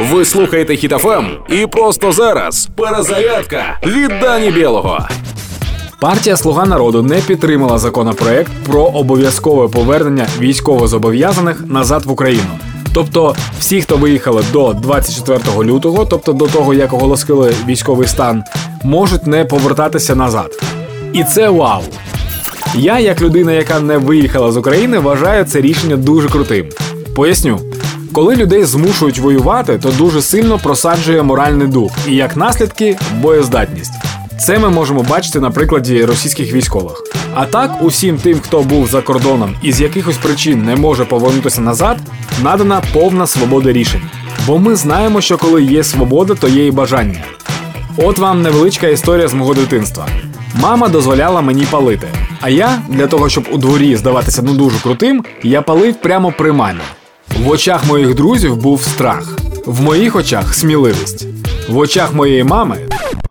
Ви слухаєте Хітофем і просто зараз перезарядка від Дані Білого. Партія Слуга народу не підтримала законопроект про обов'язкове повернення військовозобов'язаних назад в Україну. Тобто, всі, хто виїхали до 24 лютого, тобто до того, як оголосили військовий стан, можуть не повертатися назад. І це вау! Я, як людина, яка не виїхала з України, вважаю це рішення дуже крутим. Поясню. Коли людей змушують воювати, то дуже сильно просаджує моральний дух і як наслідки боєздатність. Це ми можемо бачити на прикладі російських військових. А так, усім тим, хто був за кордоном і з якихось причин не може повернутися назад, надана повна свобода рішень. Бо ми знаємо, що коли є свобода, то є і бажання. От вам невеличка історія з мого дитинства. Мама дозволяла мені палити. А я, для того, щоб у дворі здаватися ну дуже крутим, я палив прямо при мамі. В очах моїх друзів був страх, в моїх очах сміливість, в очах моєї мами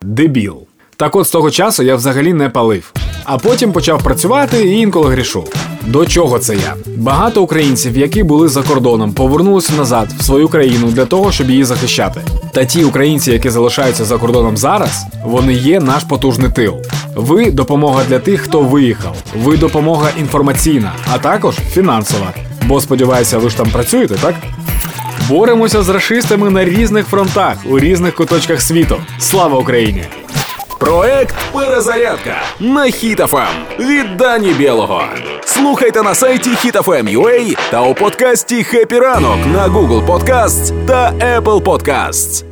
дебіл. Так от з того часу я взагалі не палив. А потім почав працювати і інколи грішу. До чого це я? Багато українців, які були за кордоном, повернулися назад в свою країну для того, щоб її захищати. Та ті українці, які залишаються за кордоном зараз, вони є наш потужний тил. Ви допомога для тих, хто виїхав. Ви допомога інформаційна, а також фінансова. Бо сподіваюся, ви ж там працюєте, так? Боремося з расистами на різних фронтах у різних куточках світу. Слава Україні! Проект Перезарядка на Хітофем від Дані Білого. Слухайте на сайті HitFM.ua та у подкасті «Хеппі ранок» на Google Podcasts та Apple Podcasts.